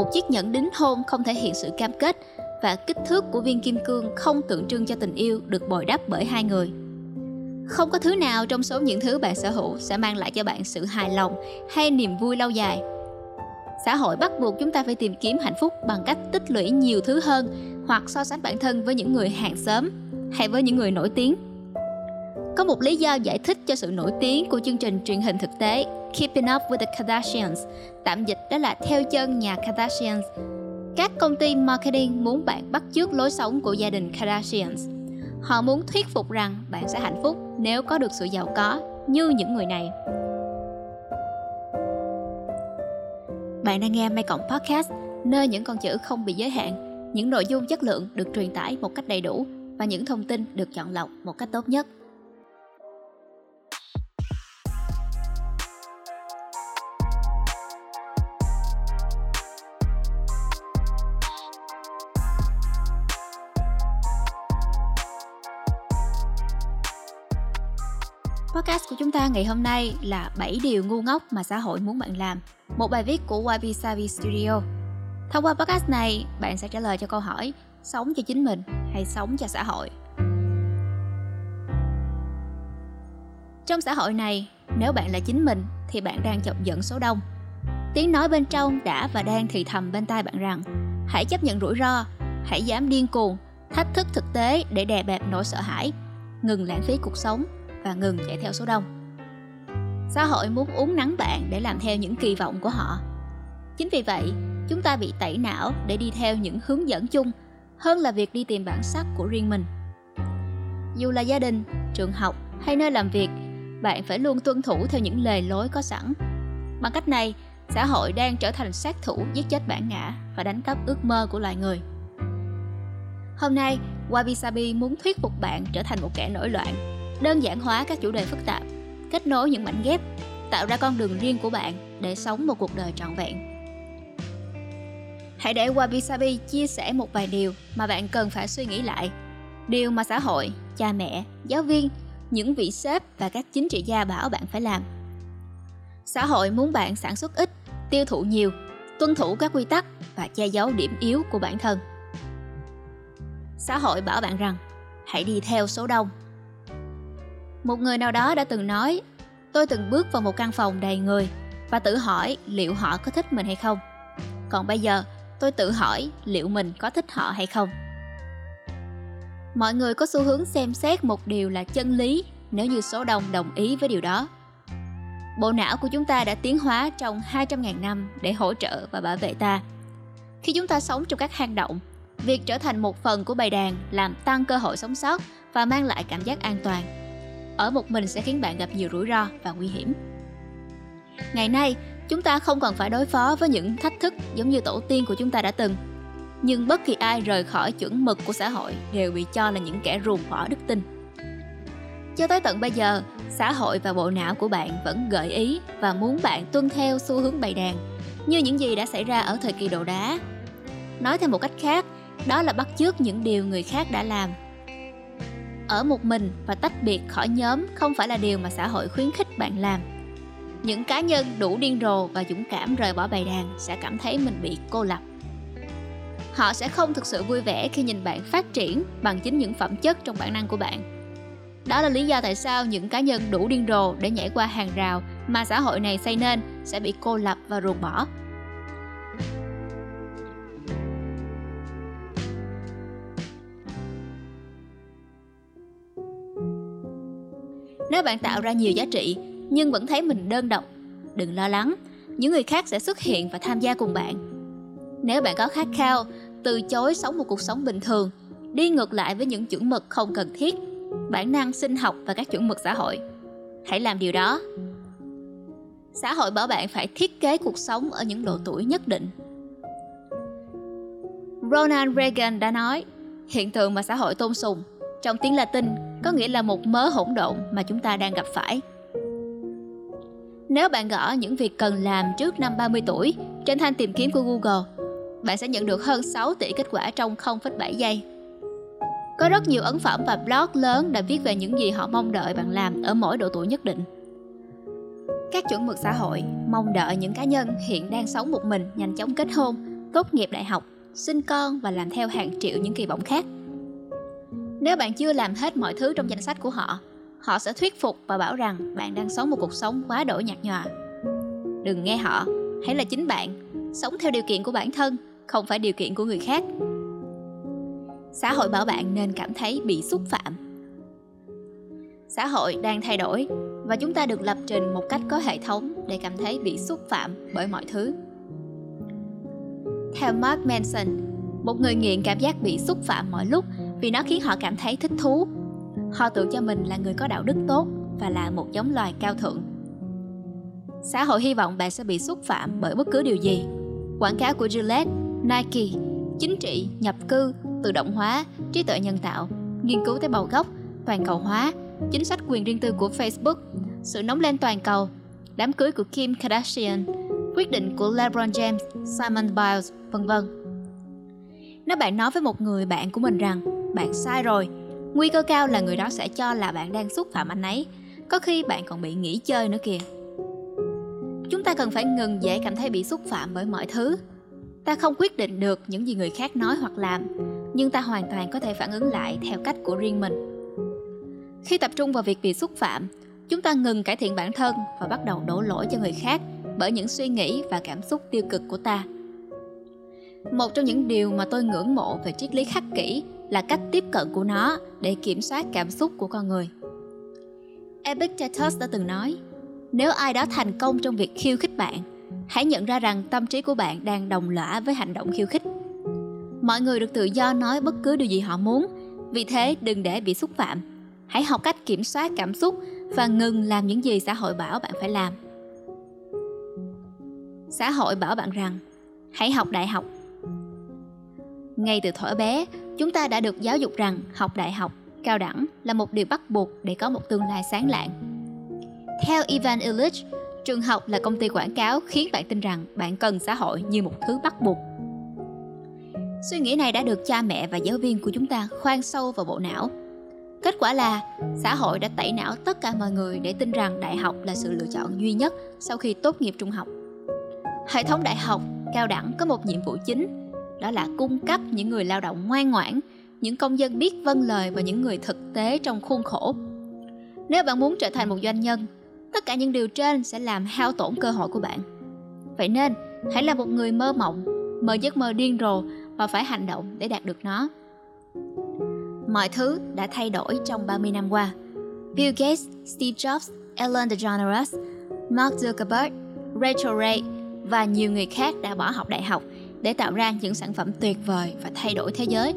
một chiếc nhẫn đính hôn không thể hiện sự cam kết và kích thước của viên kim cương không tượng trưng cho tình yêu được bồi đắp bởi hai người. Không có thứ nào trong số những thứ bạn sở hữu sẽ mang lại cho bạn sự hài lòng hay niềm vui lâu dài. Xã hội bắt buộc chúng ta phải tìm kiếm hạnh phúc bằng cách tích lũy nhiều thứ hơn hoặc so sánh bản thân với những người hàng xóm hay với những người nổi tiếng có một lý do giải thích cho sự nổi tiếng của chương trình truyền hình thực tế Keeping Up with the Kardashians, tạm dịch đó là theo chân nhà Kardashians. Các công ty marketing muốn bạn bắt chước lối sống của gia đình Kardashians. Họ muốn thuyết phục rằng bạn sẽ hạnh phúc nếu có được sự giàu có như những người này. Bạn đang nghe May Cộng Podcast, nơi những con chữ không bị giới hạn, những nội dung chất lượng được truyền tải một cách đầy đủ và những thông tin được chọn lọc một cách tốt nhất. Podcast của chúng ta ngày hôm nay là 7 điều ngu ngốc mà xã hội muốn bạn làm. Một bài viết của YB Savvy Studio. Thông qua podcast này, bạn sẽ trả lời cho câu hỏi sống cho chính mình hay sống cho xã hội. Trong xã hội này, nếu bạn là chính mình thì bạn đang chọc giận số đông. Tiếng nói bên trong đã và đang thì thầm bên tai bạn rằng hãy chấp nhận rủi ro, hãy dám điên cuồng, thách thức thực tế để đè bẹp nỗi sợ hãi, ngừng lãng phí cuộc sống và ngừng chạy theo số đông. Xã hội muốn uống nắng bạn để làm theo những kỳ vọng của họ. Chính vì vậy, chúng ta bị tẩy não để đi theo những hướng dẫn chung hơn là việc đi tìm bản sắc của riêng mình. Dù là gia đình, trường học hay nơi làm việc, bạn phải luôn tuân thủ theo những lề lối có sẵn. Bằng cách này, xã hội đang trở thành sát thủ giết chết bản ngã và đánh cắp ước mơ của loài người. Hôm nay, wabi sabi muốn thuyết phục bạn trở thành một kẻ nổi loạn đơn giản hóa các chủ đề phức tạp, kết nối những mảnh ghép, tạo ra con đường riêng của bạn để sống một cuộc đời trọn vẹn. Hãy để wabi sabi chia sẻ một vài điều mà bạn cần phải suy nghĩ lại. Điều mà xã hội, cha mẹ, giáo viên, những vị sếp và các chính trị gia bảo bạn phải làm. Xã hội muốn bạn sản xuất ít, tiêu thụ nhiều, tuân thủ các quy tắc và che giấu điểm yếu của bản thân. Xã hội bảo bạn rằng, hãy đi theo số đông một người nào đó đã từng nói, tôi từng bước vào một căn phòng đầy người và tự hỏi liệu họ có thích mình hay không. Còn bây giờ, tôi tự hỏi liệu mình có thích họ hay không. Mọi người có xu hướng xem xét một điều là chân lý nếu như số đông đồng ý với điều đó. Bộ não của chúng ta đã tiến hóa trong 200.000 năm để hỗ trợ và bảo vệ ta. Khi chúng ta sống trong các hang động, việc trở thành một phần của bầy đàn làm tăng cơ hội sống sót và mang lại cảm giác an toàn ở một mình sẽ khiến bạn gặp nhiều rủi ro và nguy hiểm. Ngày nay, chúng ta không còn phải đối phó với những thách thức giống như tổ tiên của chúng ta đã từng, nhưng bất kỳ ai rời khỏi chuẩn mực của xã hội đều bị cho là những kẻ ruồng bỏ đức tin. Cho tới tận bây giờ, xã hội và bộ não của bạn vẫn gợi ý và muốn bạn tuân theo xu hướng bày đàn, như những gì đã xảy ra ở thời kỳ đồ đá. Nói theo một cách khác, đó là bắt chước những điều người khác đã làm ở một mình và tách biệt khỏi nhóm không phải là điều mà xã hội khuyến khích bạn làm. Những cá nhân đủ điên rồ và dũng cảm rời bỏ bầy đàn sẽ cảm thấy mình bị cô lập. Họ sẽ không thực sự vui vẻ khi nhìn bạn phát triển bằng chính những phẩm chất trong bản năng của bạn. Đó là lý do tại sao những cá nhân đủ điên rồ để nhảy qua hàng rào mà xã hội này xây nên sẽ bị cô lập và ruồng bỏ. Nếu bạn tạo ra nhiều giá trị nhưng vẫn thấy mình đơn độc, đừng lo lắng, những người khác sẽ xuất hiện và tham gia cùng bạn. Nếu bạn có khát khao, từ chối sống một cuộc sống bình thường, đi ngược lại với những chuẩn mực không cần thiết, bản năng sinh học và các chuẩn mực xã hội, hãy làm điều đó. Xã hội bảo bạn phải thiết kế cuộc sống ở những độ tuổi nhất định. Ronald Reagan đã nói, hiện tượng mà xã hội tôn sùng trong tiếng Latin có nghĩa là một mớ hỗn độn mà chúng ta đang gặp phải. Nếu bạn gõ những việc cần làm trước năm 30 tuổi trên thanh tìm kiếm của Google, bạn sẽ nhận được hơn 6 tỷ kết quả trong 0,7 giây. Có rất nhiều ấn phẩm và blog lớn đã viết về những gì họ mong đợi bạn làm ở mỗi độ tuổi nhất định. Các chuẩn mực xã hội mong đợi những cá nhân hiện đang sống một mình nhanh chóng kết hôn, tốt nghiệp đại học, sinh con và làm theo hàng triệu những kỳ vọng khác. Nếu bạn chưa làm hết mọi thứ trong danh sách của họ, họ sẽ thuyết phục và bảo rằng bạn đang sống một cuộc sống quá đổi nhạt nhòa. Đừng nghe họ, hãy là chính bạn, sống theo điều kiện của bản thân, không phải điều kiện của người khác. Xã hội bảo bạn nên cảm thấy bị xúc phạm. Xã hội đang thay đổi và chúng ta được lập trình một cách có hệ thống để cảm thấy bị xúc phạm bởi mọi thứ. Theo Mark Manson, một người nghiện cảm giác bị xúc phạm mọi lúc vì nó khiến họ cảm thấy thích thú. Họ tự cho mình là người có đạo đức tốt và là một giống loài cao thượng. Xã hội hy vọng bạn sẽ bị xúc phạm bởi bất cứ điều gì. Quảng cáo của Gillette, Nike, chính trị, nhập cư, tự động hóa, trí tuệ nhân tạo, nghiên cứu tế bào gốc, toàn cầu hóa, chính sách quyền riêng tư của Facebook, sự nóng lên toàn cầu, đám cưới của Kim Kardashian, quyết định của LeBron James, Simon Biles, vân vân. Nếu bạn nói với một người bạn của mình rằng bạn sai rồi, nguy cơ cao là người đó sẽ cho là bạn đang xúc phạm anh ấy, có khi bạn còn bị nghỉ chơi nữa kìa. Chúng ta cần phải ngừng dễ cảm thấy bị xúc phạm bởi mọi thứ. Ta không quyết định được những gì người khác nói hoặc làm, nhưng ta hoàn toàn có thể phản ứng lại theo cách của riêng mình. Khi tập trung vào việc bị xúc phạm, chúng ta ngừng cải thiện bản thân và bắt đầu đổ lỗi cho người khác bởi những suy nghĩ và cảm xúc tiêu cực của ta một trong những điều mà tôi ngưỡng mộ về triết lý khắc kỷ là cách tiếp cận của nó để kiểm soát cảm xúc của con người. Epictetus đã từng nói, nếu ai đó thành công trong việc khiêu khích bạn, hãy nhận ra rằng tâm trí của bạn đang đồng lõa với hành động khiêu khích. Mọi người được tự do nói bất cứ điều gì họ muốn, vì thế đừng để bị xúc phạm. Hãy học cách kiểm soát cảm xúc và ngừng làm những gì xã hội bảo bạn phải làm. Xã hội bảo bạn rằng, hãy học đại học. Ngay từ thuở bé chúng ta đã được giáo dục rằng học đại học, cao đẳng là một điều bắt buộc để có một tương lai sáng lạng. Theo ivan illich, trường học là công ty quảng cáo khiến bạn tin rằng bạn cần xã hội như một thứ bắt buộc. Suy nghĩ này đã được cha mẹ và giáo viên của chúng ta khoan sâu vào bộ não. Kết quả là xã hội đã tẩy não tất cả mọi người để tin rằng đại học là sự lựa chọn duy nhất sau khi tốt nghiệp trung học. Hệ thống đại học, cao đẳng có một nhiệm vụ chính đó là cung cấp những người lao động ngoan ngoãn những công dân biết vâng lời và những người thực tế trong khuôn khổ. Nếu bạn muốn trở thành một doanh nhân tất cả những điều trên sẽ làm hao tổn cơ hội của bạn. Vậy nên hãy là một người mơ mộng mơ giấc mơ điên rồ và phải hành động để đạt được nó. Mọi thứ đã thay đổi trong 30 năm qua. Bill Gates, Steve Jobs, Ellen DeGeneres, Mark Zuckerberg, Rachel Ray và nhiều người khác đã bỏ học đại học để tạo ra những sản phẩm tuyệt vời và thay đổi thế giới.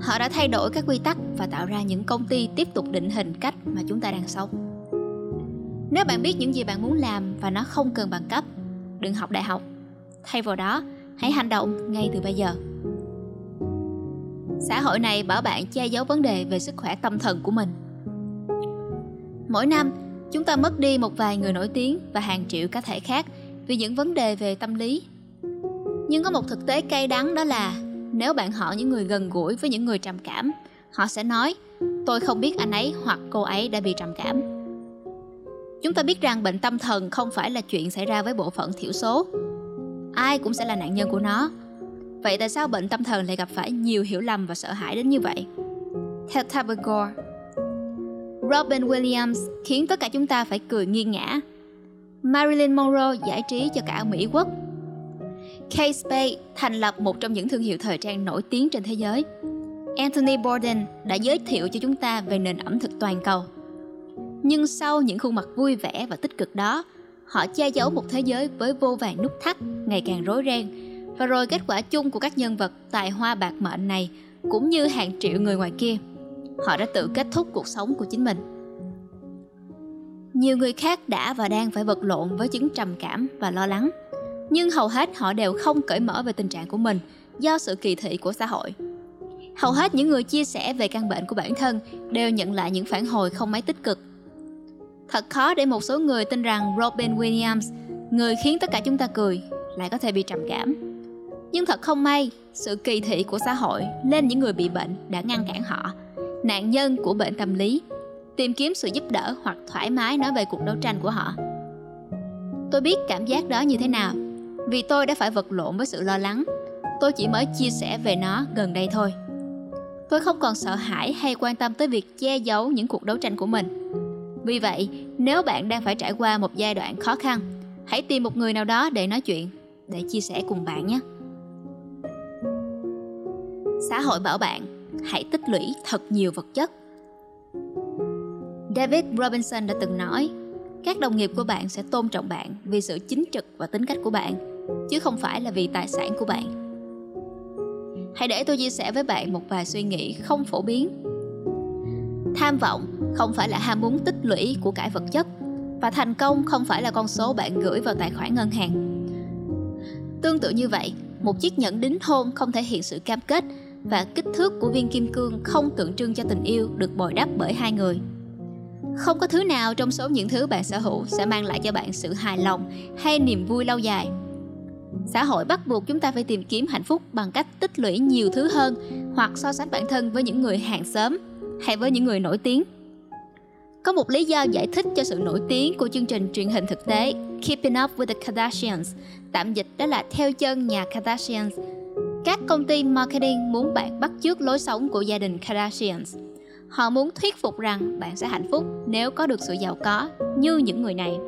Họ đã thay đổi các quy tắc và tạo ra những công ty tiếp tục định hình cách mà chúng ta đang sống. Nếu bạn biết những gì bạn muốn làm và nó không cần bằng cấp, đừng học đại học. Thay vào đó, hãy hành động ngay từ bây giờ. Xã hội này bảo bạn che giấu vấn đề về sức khỏe tâm thần của mình. Mỗi năm, chúng ta mất đi một vài người nổi tiếng và hàng triệu cá thể khác vì những vấn đề về tâm lý nhưng có một thực tế cay đắng đó là, nếu bạn hỏi những người gần gũi với những người trầm cảm, họ sẽ nói, tôi không biết anh ấy hoặc cô ấy đã bị trầm cảm. Chúng ta biết rằng bệnh tâm thần không phải là chuyện xảy ra với bộ phận thiểu số. Ai cũng sẽ là nạn nhân của nó. Vậy tại sao bệnh tâm thần lại gặp phải nhiều hiểu lầm và sợ hãi đến như vậy? Theo Tabagore Robin Williams khiến tất cả chúng ta phải cười nghiêng ngã Marilyn Monroe giải trí cho cả Mỹ quốc. Kate Spade thành lập một trong những thương hiệu thời trang nổi tiếng trên thế giới. Anthony Bourdain đã giới thiệu cho chúng ta về nền ẩm thực toàn cầu. Nhưng sau những khuôn mặt vui vẻ và tích cực đó, họ che giấu một thế giới với vô vàng nút thắt ngày càng rối ren. Và rồi kết quả chung của các nhân vật tài hoa bạc mệnh này cũng như hàng triệu người ngoài kia, họ đã tự kết thúc cuộc sống của chính mình. Nhiều người khác đã và đang phải vật lộn với chứng trầm cảm và lo lắng, nhưng hầu hết họ đều không cởi mở về tình trạng của mình do sự kỳ thị của xã hội. Hầu hết những người chia sẻ về căn bệnh của bản thân đều nhận lại những phản hồi không mấy tích cực. Thật khó để một số người tin rằng Robin Williams, người khiến tất cả chúng ta cười, lại có thể bị trầm cảm. Nhưng thật không may, sự kỳ thị của xã hội lên những người bị bệnh đã ngăn cản họ, nạn nhân của bệnh tâm lý tìm kiếm sự giúp đỡ hoặc thoải mái nói về cuộc đấu tranh của họ tôi biết cảm giác đó như thế nào vì tôi đã phải vật lộn với sự lo lắng Tôi chỉ mới chia sẻ về nó gần đây thôi. Tôi không còn sợ hãi hay quan tâm tới việc che giấu những cuộc đấu tranh của mình. Vì vậy, nếu bạn đang phải trải qua một giai đoạn khó khăn, hãy tìm một người nào đó để nói chuyện, để chia sẻ cùng bạn nhé. Xã hội bảo bạn hãy tích lũy thật nhiều vật chất. David Robinson đã từng nói, các đồng nghiệp của bạn sẽ tôn trọng bạn vì sự chính trực và tính cách của bạn, chứ không phải là vì tài sản của bạn. Hãy để tôi chia sẻ với bạn một vài suy nghĩ không phổ biến. Tham vọng không phải là ham muốn tích lũy của cải vật chất và thành công không phải là con số bạn gửi vào tài khoản ngân hàng. Tương tự như vậy, một chiếc nhẫn đính hôn không thể hiện sự cam kết và kích thước của viên kim cương không tượng trưng cho tình yêu được bồi đắp bởi hai người. Không có thứ nào trong số những thứ bạn sở hữu sẽ mang lại cho bạn sự hài lòng hay niềm vui lâu dài. Xã hội bắt buộc chúng ta phải tìm kiếm hạnh phúc bằng cách tích lũy nhiều thứ hơn hoặc so sánh bản thân với những người hàng xóm hay với những người nổi tiếng. Có một lý do giải thích cho sự nổi tiếng của chương trình truyền hình thực tế Keeping Up with the Kardashians, tạm dịch đó là theo chân nhà Kardashians các công ty marketing muốn bạn bắt chước lối sống của gia đình Kardashians. Họ muốn thuyết phục rằng bạn sẽ hạnh phúc nếu có được sự giàu có như những người này.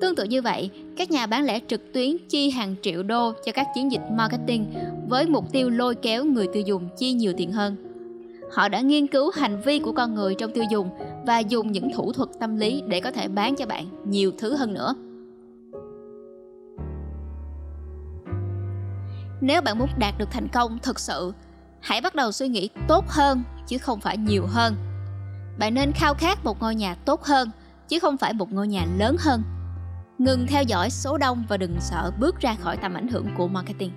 Tương tự như vậy, các nhà bán lẻ trực tuyến chi hàng triệu đô cho các chiến dịch marketing với mục tiêu lôi kéo người tiêu dùng chi nhiều tiền hơn. Họ đã nghiên cứu hành vi của con người trong tiêu dùng và dùng những thủ thuật tâm lý để có thể bán cho bạn nhiều thứ hơn nữa. Nếu bạn muốn đạt được thành công thực sự, hãy bắt đầu suy nghĩ tốt hơn chứ không phải nhiều hơn. Bạn nên khao khát một ngôi nhà tốt hơn chứ không phải một ngôi nhà lớn hơn. Ngừng theo dõi số đông và đừng sợ bước ra khỏi tầm ảnh hưởng của marketing.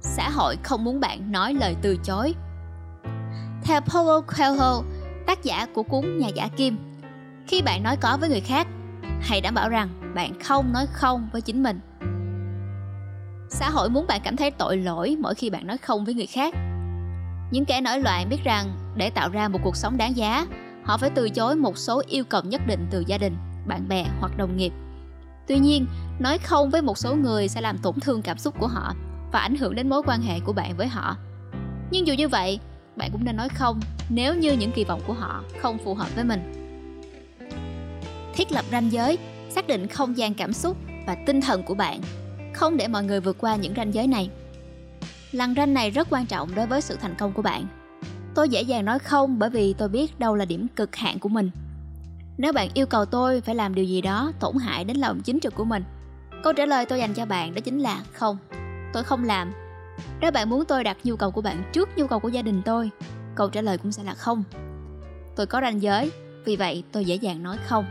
Xã hội không muốn bạn nói lời từ chối. Theo Paulo Coelho, tác giả của cuốn Nhà giả kim, khi bạn nói có với người khác, hãy đảm bảo rằng bạn không nói không với chính mình xã hội muốn bạn cảm thấy tội lỗi mỗi khi bạn nói không với người khác những kẻ nổi loạn biết rằng để tạo ra một cuộc sống đáng giá họ phải từ chối một số yêu cầu nhất định từ gia đình bạn bè hoặc đồng nghiệp. Tuy nhiên, nói không với một số người sẽ làm tổn thương cảm xúc của họ và ảnh hưởng đến mối quan hệ của bạn với họ. Nhưng dù như vậy, bạn cũng nên nói không nếu như những kỳ vọng của họ không phù hợp với mình. Thiết lập ranh giới, xác định không gian cảm xúc và tinh thần của bạn, không để mọi người vượt qua những ranh giới này. Lằn ranh này rất quan trọng đối với sự thành công của bạn. Tôi dễ dàng nói không bởi vì tôi biết đâu là điểm cực hạn của mình nếu bạn yêu cầu tôi phải làm điều gì đó tổn hại đến lòng chính trực của mình câu trả lời tôi dành cho bạn đó chính là không tôi không làm nếu bạn muốn tôi đặt nhu cầu của bạn trước nhu cầu của gia đình tôi câu trả lời cũng sẽ là không tôi có ranh giới vì vậy tôi dễ dàng nói không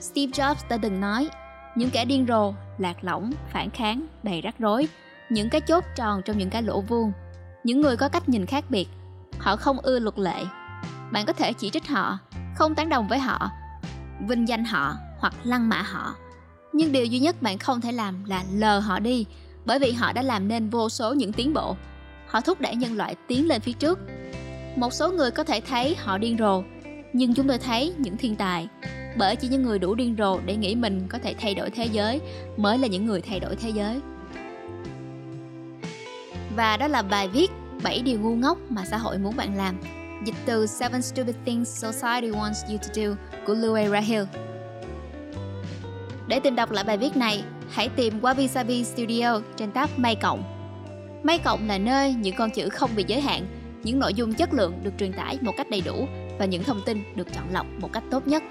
steve jobs đã từng nói những kẻ điên rồ, lạc lõng, phản kháng, đầy rắc rối, những cái chốt tròn trong những cái lỗ vuông, những người có cách nhìn khác biệt. Họ không ưa luật lệ. Bạn có thể chỉ trích họ, không tán đồng với họ, vinh danh họ hoặc lăng mạ họ. Nhưng điều duy nhất bạn không thể làm là lờ họ đi, bởi vì họ đã làm nên vô số những tiến bộ. Họ thúc đẩy nhân loại tiến lên phía trước. Một số người có thể thấy họ điên rồ, nhưng chúng tôi thấy những thiên tài bởi chỉ những người đủ điên rồ để nghĩ mình có thể thay đổi thế giới mới là những người thay đổi thế giới và đó là bài viết 7 điều ngu ngốc mà xã hội muốn bạn làm dịch từ Seven Stupid Things Society Wants You to Do của Louis Rahil. Để tìm đọc lại bài viết này, hãy tìm Wabi Sabi Studio trên tab May Cộng. May Cộng là nơi những con chữ không bị giới hạn, những nội dung chất lượng được truyền tải một cách đầy đủ và những thông tin được chọn lọc một cách tốt nhất.